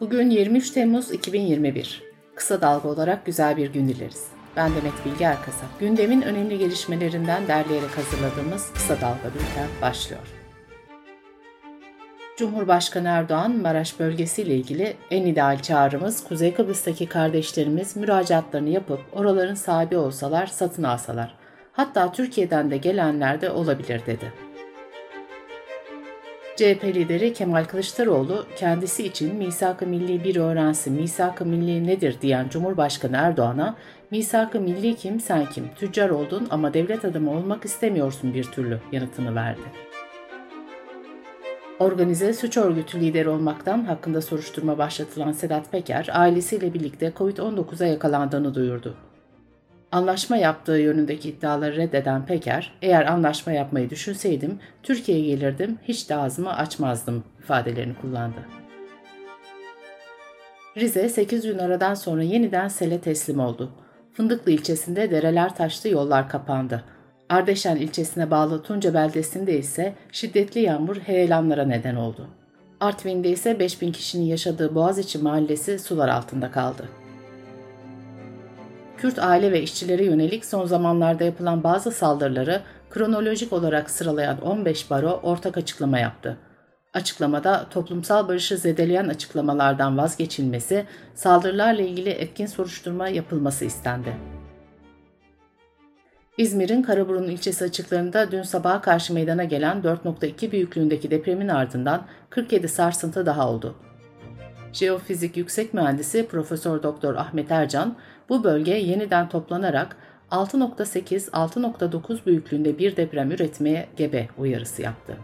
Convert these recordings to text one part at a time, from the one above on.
Bugün 23 Temmuz 2021. Kısa dalga olarak güzel bir gün dileriz. Ben Demet Bilge Erkasap. Gündemin önemli gelişmelerinden derleyerek hazırladığımız Kısa Dalga Bülten başlıyor. Cumhurbaşkanı Erdoğan, Maraş bölgesiyle ilgili en ideal çağrımız Kuzey Kıbrıs'taki kardeşlerimiz müracaatlarını yapıp oraların sahibi olsalar satın alsalar. Hatta Türkiye'den de gelenler de olabilir dedi. CHP lideri Kemal Kılıçdaroğlu kendisi için misak-ı milli bir öğrensin, misak-ı milli nedir diyen Cumhurbaşkanı Erdoğan'a misak-ı milli kim sen kim, tüccar oldun ama devlet adamı olmak istemiyorsun bir türlü yanıtını verdi. Organize suç örgütü lideri olmaktan hakkında soruşturma başlatılan Sedat Peker, ailesiyle birlikte COVID-19'a yakalandığını duyurdu. Anlaşma yaptığı yönündeki iddiaları reddeden Peker, eğer anlaşma yapmayı düşünseydim Türkiye'ye gelirdim, hiç de ağzımı açmazdım ifadelerini kullandı. Rize 8 gün aradan sonra yeniden sele teslim oldu. Fındıklı ilçesinde dereler taştı, yollar kapandı. Ardeşen ilçesine bağlı Tunca beldesinde ise şiddetli yağmur heyelanlara neden oldu. Artvin'de ise 5000 kişinin yaşadığı Boğaziçi mahallesi sular altında kaldı. Kürt aile ve işçilere yönelik son zamanlarda yapılan bazı saldırıları kronolojik olarak sıralayan 15 baro ortak açıklama yaptı. Açıklamada toplumsal barışı zedeleyen açıklamalardan vazgeçilmesi, saldırılarla ilgili etkin soruşturma yapılması istendi. İzmir'in Karaburun ilçesi açıklarında dün sabaha karşı meydana gelen 4.2 büyüklüğündeki depremin ardından 47 sarsıntı daha oldu. Jeofizik Yüksek Mühendisi Profesör Doktor Ahmet Ercan, bu bölge yeniden toplanarak 6.8-6.9 büyüklüğünde bir deprem üretmeye gebe uyarısı yaptı.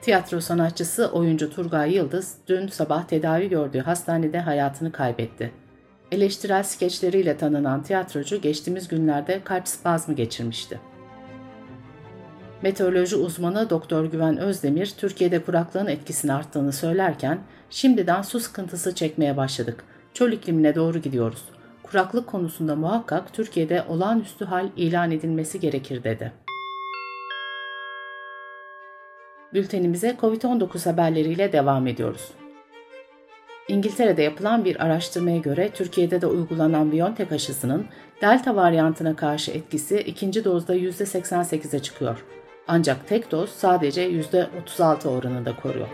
Tiyatro sanatçısı oyuncu Turgay Yıldız dün sabah tedavi gördüğü hastanede hayatını kaybetti. Eleştirel skeçleriyle tanınan tiyatrocu geçtiğimiz günlerde kalp spazmı geçirmişti. Meteoroloji uzmanı Doktor Güven Özdemir, Türkiye'de kuraklığın etkisini arttığını söylerken, şimdiden su sıkıntısı çekmeye başladık. Çöl iklimine doğru gidiyoruz. Kuraklık konusunda muhakkak Türkiye'de olağanüstü hal ilan edilmesi gerekir dedi. Bültenimize COVID-19 haberleriyle devam ediyoruz. İngiltere'de yapılan bir araştırmaya göre Türkiye'de de uygulanan BioNTech aşısının Delta varyantına karşı etkisi ikinci dozda %88'e çıkıyor. Ancak tek doz sadece %36 oranında koruyor.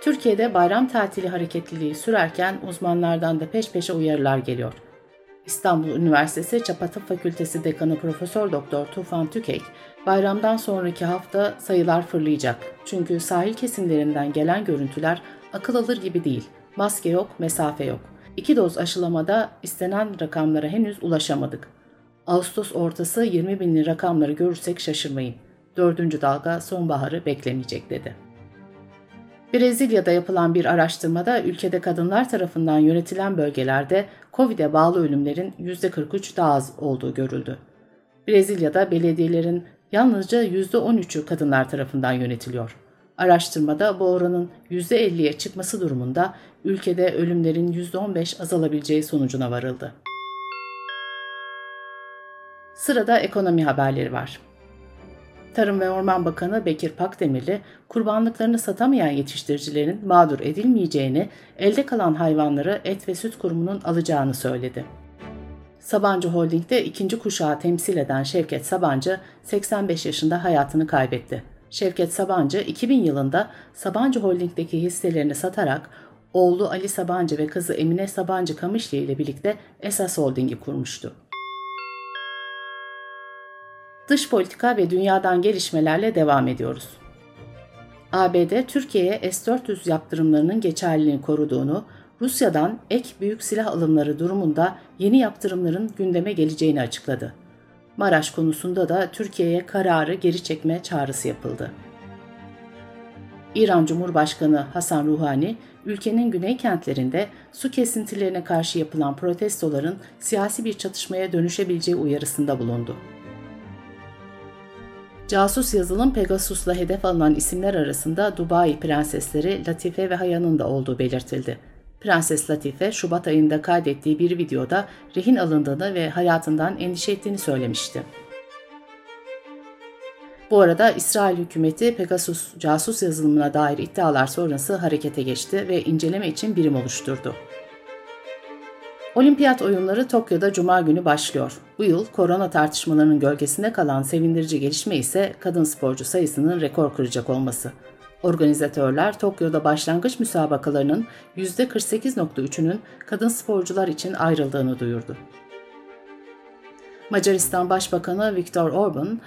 Türkiye'de bayram tatili hareketliliği sürerken uzmanlardan da peş peşe uyarılar geliyor. İstanbul Üniversitesi Çapa Fakültesi Dekanı Profesör Doktor Tufan Tükek, bayramdan sonraki hafta sayılar fırlayacak. Çünkü sahil kesimlerinden gelen görüntüler akıl alır gibi değil. Maske yok, mesafe yok. İki doz aşılamada istenen rakamlara henüz ulaşamadık. Ağustos ortası 20 binli rakamları görürsek şaşırmayın. Dördüncü dalga sonbaharı beklemeyecek dedi. Brezilya'da yapılan bir araştırmada ülkede kadınlar tarafından yönetilen bölgelerde COVID'e bağlı ölümlerin %43 daha az olduğu görüldü. Brezilya'da belediyelerin yalnızca %13'ü kadınlar tarafından yönetiliyor. Araştırmada bu oranın %50'ye çıkması durumunda ülkede ölümlerin %15 azalabileceği sonucuna varıldı. Sırada ekonomi haberleri var. Tarım ve Orman Bakanı Bekir Pakdemirli, kurbanlıklarını satamayan yetiştiricilerin mağdur edilmeyeceğini, elde kalan hayvanları Et ve Süt Kurumu'nun alacağını söyledi. Sabancı Holding'de ikinci kuşağı temsil eden Şevket Sabancı 85 yaşında hayatını kaybetti. Şevket Sabancı 2000 yılında Sabancı Holding'deki hisselerini satarak oğlu Ali Sabancı ve kızı Emine Sabancı Kamışlı ile birlikte Esas Holding'i kurmuştu. Dış politika ve dünyadan gelişmelerle devam ediyoruz. ABD, Türkiye'ye S-400 yaptırımlarının geçerliliğini koruduğunu, Rusya'dan ek büyük silah alımları durumunda yeni yaptırımların gündeme geleceğini açıkladı. Maraş konusunda da Türkiye'ye kararı geri çekme çağrısı yapıldı. İran Cumhurbaşkanı Hasan Ruhani, ülkenin güney kentlerinde su kesintilerine karşı yapılan protestoların siyasi bir çatışmaya dönüşebileceği uyarısında bulundu. Casus yazılım Pegasus'la hedef alınan isimler arasında Dubai prensesleri Latife ve Haya'nın da olduğu belirtildi. Prenses Latife, Şubat ayında kaydettiği bir videoda rehin alındığını ve hayatından endişe ettiğini söylemişti. Bu arada İsrail hükümeti Pegasus casus yazılımına dair iddialar sonrası harekete geçti ve inceleme için birim oluşturdu. Olimpiyat oyunları Tokyo'da Cuma günü başlıyor. Bu yıl korona tartışmalarının gölgesinde kalan sevindirici gelişme ise kadın sporcu sayısının rekor kıracak olması. Organizatörler Tokyo'da başlangıç müsabakalarının %48.3'ünün kadın sporcular için ayrıldığını duyurdu. Macaristan Başbakanı Viktor Orban,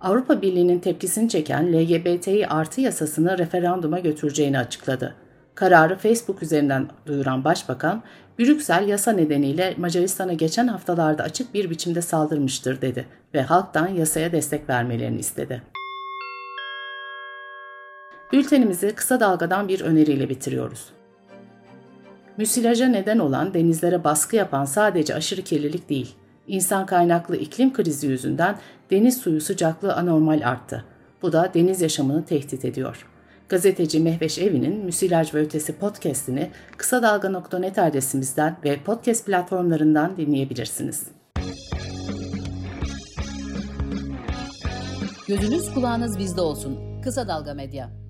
Avrupa Birliği'nin tepkisini çeken LGBTİ artı yasasını referanduma götüreceğini açıkladı. Kararı Facebook üzerinden duyuran Başbakan, Brüksel yasa nedeniyle Macaristan'a geçen haftalarda açık bir biçimde saldırmıştır dedi ve halktan yasaya destek vermelerini istedi. Bültenimizi kısa dalgadan bir öneriyle bitiriyoruz. Müsilaja neden olan denizlere baskı yapan sadece aşırı kirlilik değil, İnsan kaynaklı iklim krizi yüzünden deniz suyu sıcaklığı anormal arttı. Bu da deniz yaşamını tehdit ediyor. Gazeteci Mehveş Evi'nin Müsilaj ve Ötesi podcastini kısa dalga.net adresimizden ve podcast platformlarından dinleyebilirsiniz. Gözünüz kulağınız bizde olsun. Kısa Dalga Medya.